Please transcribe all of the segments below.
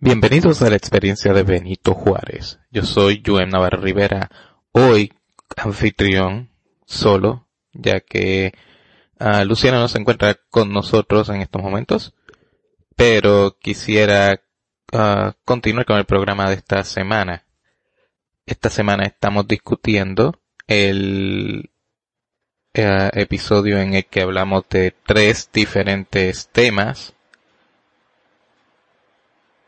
Bienvenidos a la experiencia de Benito Juárez. Yo soy Joem Navarro Rivera, hoy anfitrión solo, ya que uh, Luciana no se encuentra con nosotros en estos momentos, pero quisiera uh, continuar con el programa de esta semana. Esta semana estamos discutiendo el uh, episodio en el que hablamos de tres diferentes temas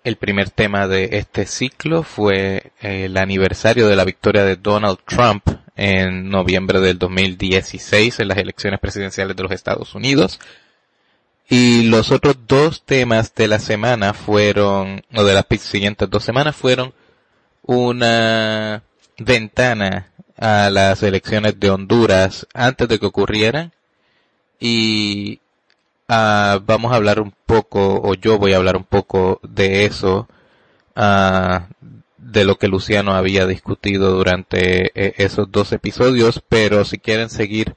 el primer tema de este ciclo fue el aniversario de la victoria de Donald Trump en noviembre del 2016 en las elecciones presidenciales de los Estados Unidos. Y los otros dos temas de la semana fueron, o de las siguientes dos semanas fueron una ventana a las elecciones de Honduras antes de que ocurrieran y Uh, vamos a hablar un poco, o yo voy a hablar un poco de eso, uh, de lo que Luciano había discutido durante eh, esos dos episodios, pero si quieren seguir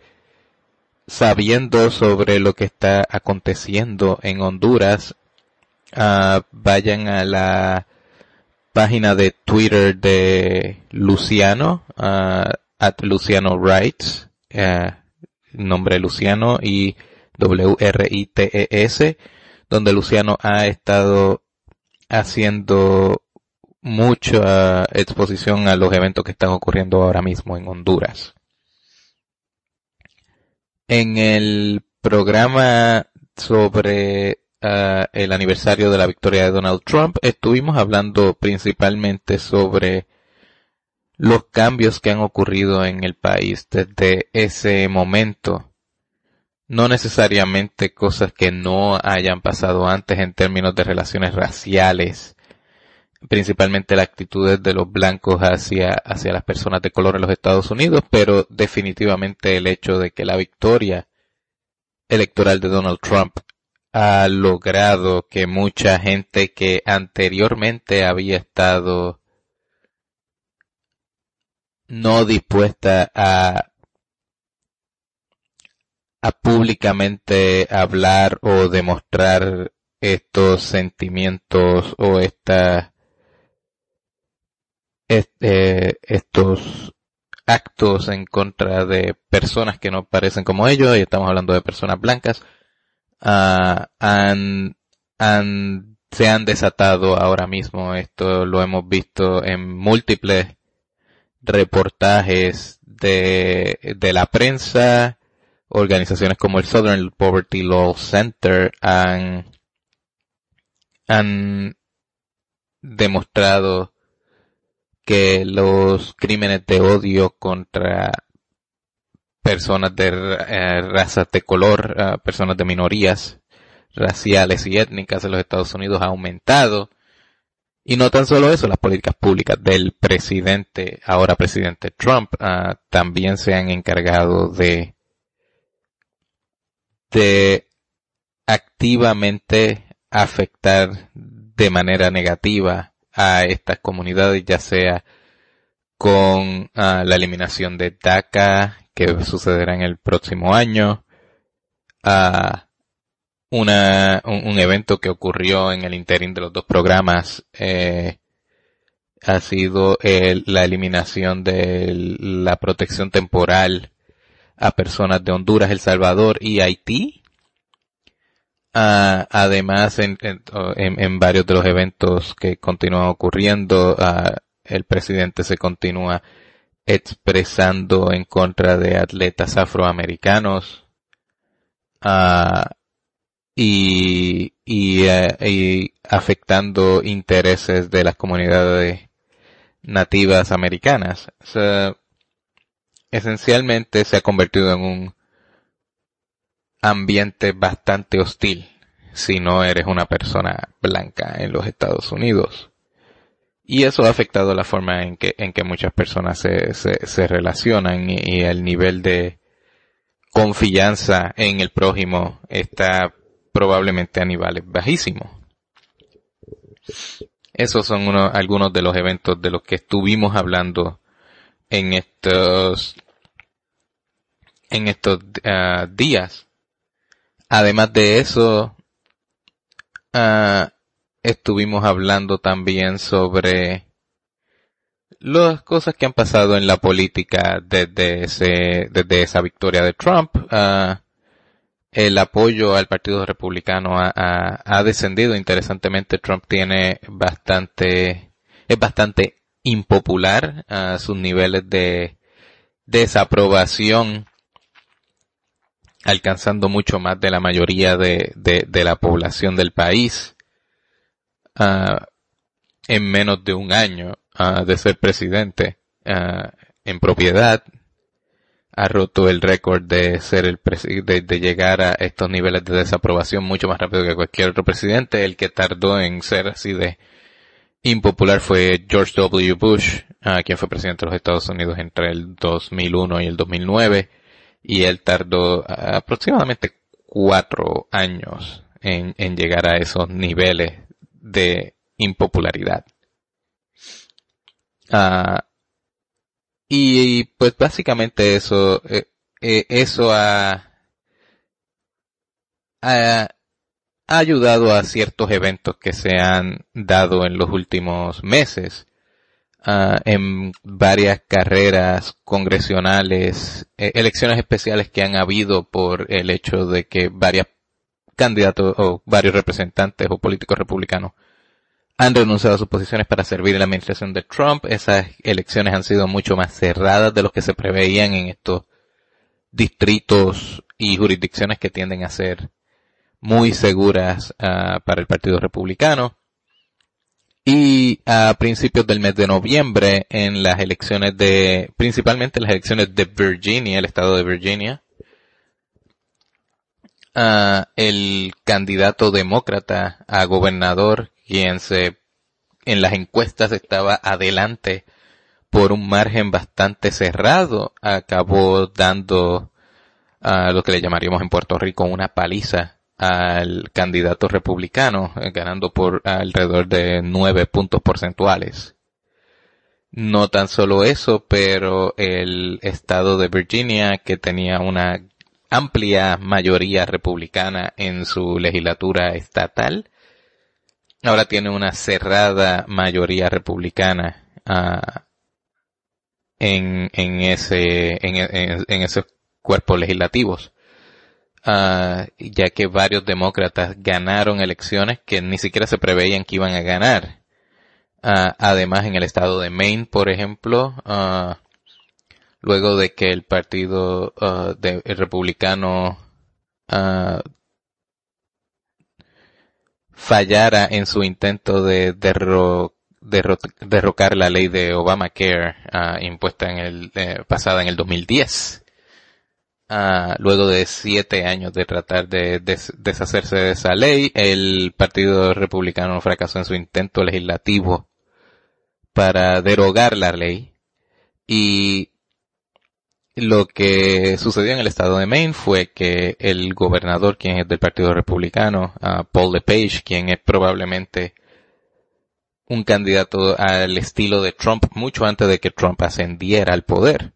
sabiendo sobre lo que está aconteciendo en Honduras, uh, vayan a la página de Twitter de Luciano, at Luciano Writes, nombre Luciano, y W-R-I-T-E-S, donde Luciano ha estado haciendo mucha exposición a los eventos que están ocurriendo ahora mismo en Honduras. En el programa sobre uh, el aniversario de la victoria de Donald Trump, estuvimos hablando principalmente sobre los cambios que han ocurrido en el país desde ese momento no necesariamente cosas que no hayan pasado antes en términos de relaciones raciales, principalmente las actitudes de los blancos hacia, hacia las personas de color en los Estados Unidos, pero definitivamente el hecho de que la victoria electoral de Donald Trump ha logrado que mucha gente que anteriormente había estado no dispuesta a a públicamente hablar o demostrar estos sentimientos o esta, este, estos actos en contra de personas que no parecen como ellos, y estamos hablando de personas blancas, uh, han, han, se han desatado ahora mismo. Esto lo hemos visto en múltiples reportajes de, de la prensa, organizaciones como el Southern Poverty Law Center han, han demostrado que los crímenes de odio contra personas de eh, razas de color, uh, personas de minorías raciales y étnicas en los Estados Unidos ha aumentado. Y no tan solo eso, las políticas públicas del presidente, ahora presidente Trump, uh, también se han encargado de de activamente afectar de manera negativa a estas comunidades, ya sea con uh, la eliminación de DACA, que sucederá en el próximo año, a una, un, evento que ocurrió en el interín de los dos programas, eh, ha sido la eliminación de la protección temporal a personas de Honduras, El Salvador y Haití. Uh, además, en, en, varios de los eventos que continúan ocurriendo, uh, el presidente se continúa expresando en contra de atletas afroamericanos uh, y, y, y, afectando intereses de las comunidades nativas americanas. Esencialmente se ha convertido en un ambiente bastante hostil si no eres una persona blanca en los Estados Unidos. Y eso ha afectado la forma en que, en que muchas personas se, se, se relacionan y, y, el nivel de confianza en el prójimo está probablemente a niveles bajísimos. Esos son uno, algunos de los eventos de los que estuvimos hablando en estos en estos uh, días. Además de eso, uh, estuvimos hablando también sobre las cosas que han pasado en la política desde ese, desde esa victoria de Trump. Uh, el apoyo al Partido Republicano ha, ha, descendido. Interesantemente, Trump tiene bastante, es bastante impopular a sus niveles de desaprobación alcanzando mucho más de la mayoría de, la población del país uh, en menos de un año uh, de ser presidente uh, en propiedad ha roto el récord de ser el de, de, llegar a estos niveles de desaprobación mucho más rápido que cualquier otro presidente. El que tardó en ser así de impopular fue George W. Bush, quien fue presidente de los Estados Unidos entre el 2001 y el 2009 y él tardó aproximadamente cuatro años en, llegar a esos niveles de impopularidad. Uh, y, pues básicamente eso, eh, eh, eso ha, ha ayudado a ciertos eventos que se han dado en los últimos meses uh, en varias carreras congresionales, eh, elecciones especiales que han habido por el hecho de que varios candidatos o varios representantes o políticos republicanos han renunciado a sus posiciones para servir en la administración de Trump. Esas elecciones han sido mucho más cerradas de lo que se preveían en estos distritos y jurisdicciones que tienden a ser muy seguras uh, para el Partido Republicano. Y a principios del mes de noviembre, en las elecciones de, principalmente las elecciones de Virginia, el estado de Virginia, el candidato demócrata a gobernador, quien se, en las encuestas estaba adelante por un margen bastante cerrado, acabó dando a lo que le llamaríamos en Puerto Rico una paliza al candidato republicano, eh, ganando por alrededor de nueve puntos porcentuales. No tan solo eso, pero el estado de Virginia, que tenía una amplia mayoría republicana en su legislatura estatal, ahora tiene una cerrada mayoría republicana uh, en, en, ese, en, en, en esos cuerpos legislativos. Uh, ya que varios demócratas ganaron elecciones que ni siquiera se preveían que iban a ganar. Uh, además, en el estado de Maine, por ejemplo, uh, luego de que el partido de, el republicano fallara en su intento de derro, derro, derrocar la ley de Obamacare impuesta en el eh, pasada en el 2010 Uh, luego de siete años de tratar de des deshacerse de esa ley, el Partido Republicano fracasó en su intento legislativo para derogar la ley y lo que sucedió en el estado de Maine fue que el gobernador, quien es del Partido Republicano, uh, Paul LePage, quien es probablemente un candidato al estilo de Trump mucho antes de que Trump ascendiera al poder,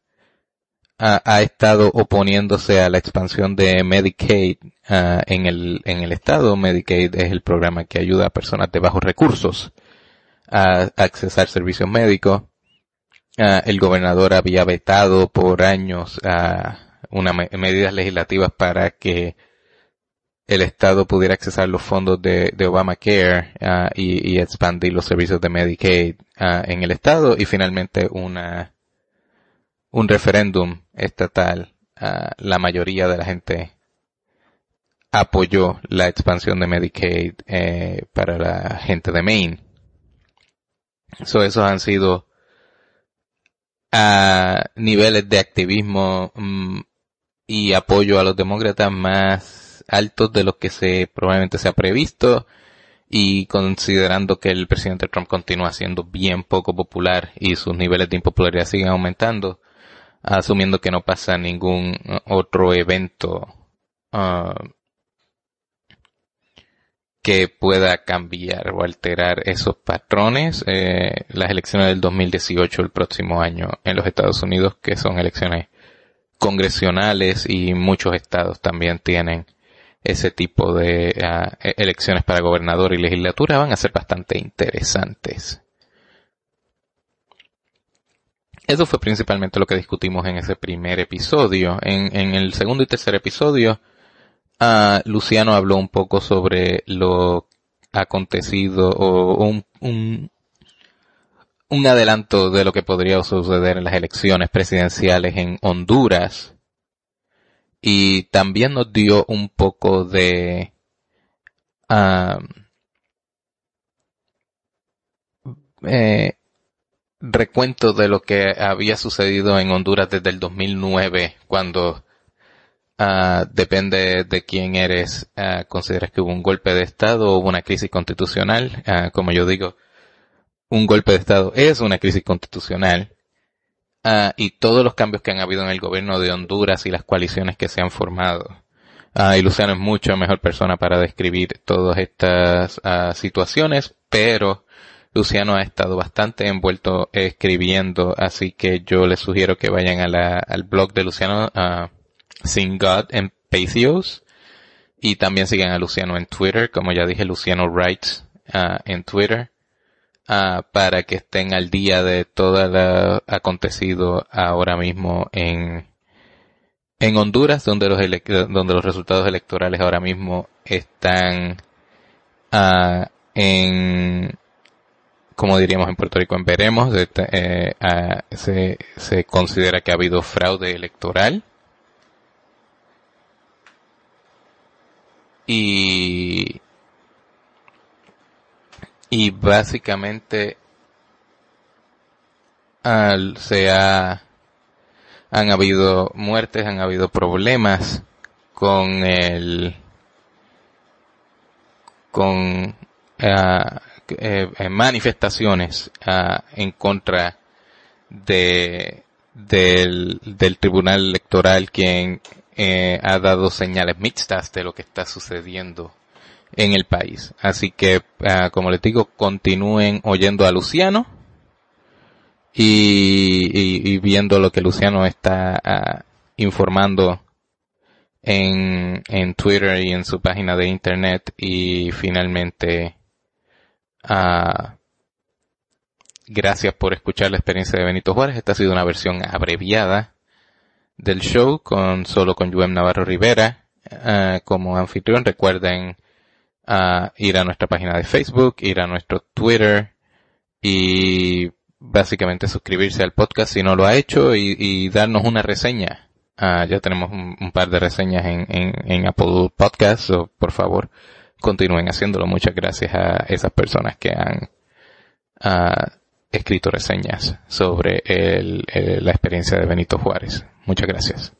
ha, ha, estado oponiéndose a la expansión de Medicaid uh, en, el, en el estado. Medicaid es el programa que ayuda a personas de bajos recursos a, accesar servicios médicos. Uh, el gobernador había vetado por años uh, unas medidas legislativas para que el Estado pudiera accesar los fondos de, de Obamacare uh, y, y, expandir los servicios de Medicaid en el Estado y finalmente una un referéndum estatal, uh, la mayoría de la gente apoyó la expansión de Medicaid eh, para la gente de Maine. So, esos han sido a niveles de activismo mm, y apoyo a los demócratas más altos de los que se probablemente se ha previsto y considerando que el presidente Trump continúa siendo bien poco popular y sus niveles de impopularidad siguen aumentando, asumiendo que no pasa ningún otro evento uh, que pueda cambiar o alterar esos patrones. Eh, las elecciones del 2018, el próximo año en los Estados Unidos, que son elecciones congresionales y muchos estados también tienen ese tipo de ah, e-, elecciones para gobernador y legislatura van a ser bastante interesantes. Eso fue principalmente lo que discutimos en ese primer episodio. En, el segundo y tercer episodio, uh, Luciano habló un poco sobre lo acontecido o un, un, un adelanto de lo que podría suceder en las elecciones presidenciales en Honduras. Y también nos dio un poco de uh, eh, recuento de lo que había sucedido en Honduras desde el 2009, cuando uh, depende de quién eres, uh, consideras que hubo un golpe de Estado o hubo una crisis constitucional. Uh, como yo digo, un golpe de Estado es una crisis constitucional. y todos los cambios que han habido en el gobierno de Honduras y las coaliciones que se han formado. y Luciano es mucho mejor persona para describir todas estas situaciones, pero Luciano ha estado bastante envuelto escribiendo, así que yo les sugiero que vayan al blog de Luciano, uh, Sing God en Patheos, y también sigan a Luciano en Twitter, como ya dije, Luciano Writes uh, en Twitter, uh, para que estén al día de todo lo acontecido ahora mismo en, en Honduras, donde los, donde los resultados electorales ahora mismo están uh, en como diríamos en Puerto Rico, en veremos, eh, se, se considera que ha habido fraude electoral. Y, y básicamente al, se ha, han habido muertes, han habido problemas con el, con, uh, eh, manifestaciones uh, en contra de del, del tribunal electoral quien eh, ha dado señales mixtas de lo que está sucediendo en el país. Así que, uh, como les digo, continúen oyendo a Luciano y, y, y viendo lo que Luciano está uh, informando en, en Twitter y en su página de internet y finalmente Ah, gracias por escuchar la experiencia de Benito Juárez. Esta ha sido una versión abreviada del show con solo con Juem Navarro Rivera ah, como anfitrión. Recuerden ah, ir a nuestra página de Facebook, ir a nuestro Twitter y básicamente suscribirse al podcast si no lo ha hecho y, darnos una reseña. ya tenemos un, par de reseñas en, en, en Apple Podcasts, por favor continúen haciéndolo. Muchas gracias a esas personas que han ah, escrito reseñas sobre el, eh, la experiencia de Benito Juárez. Muchas gracias.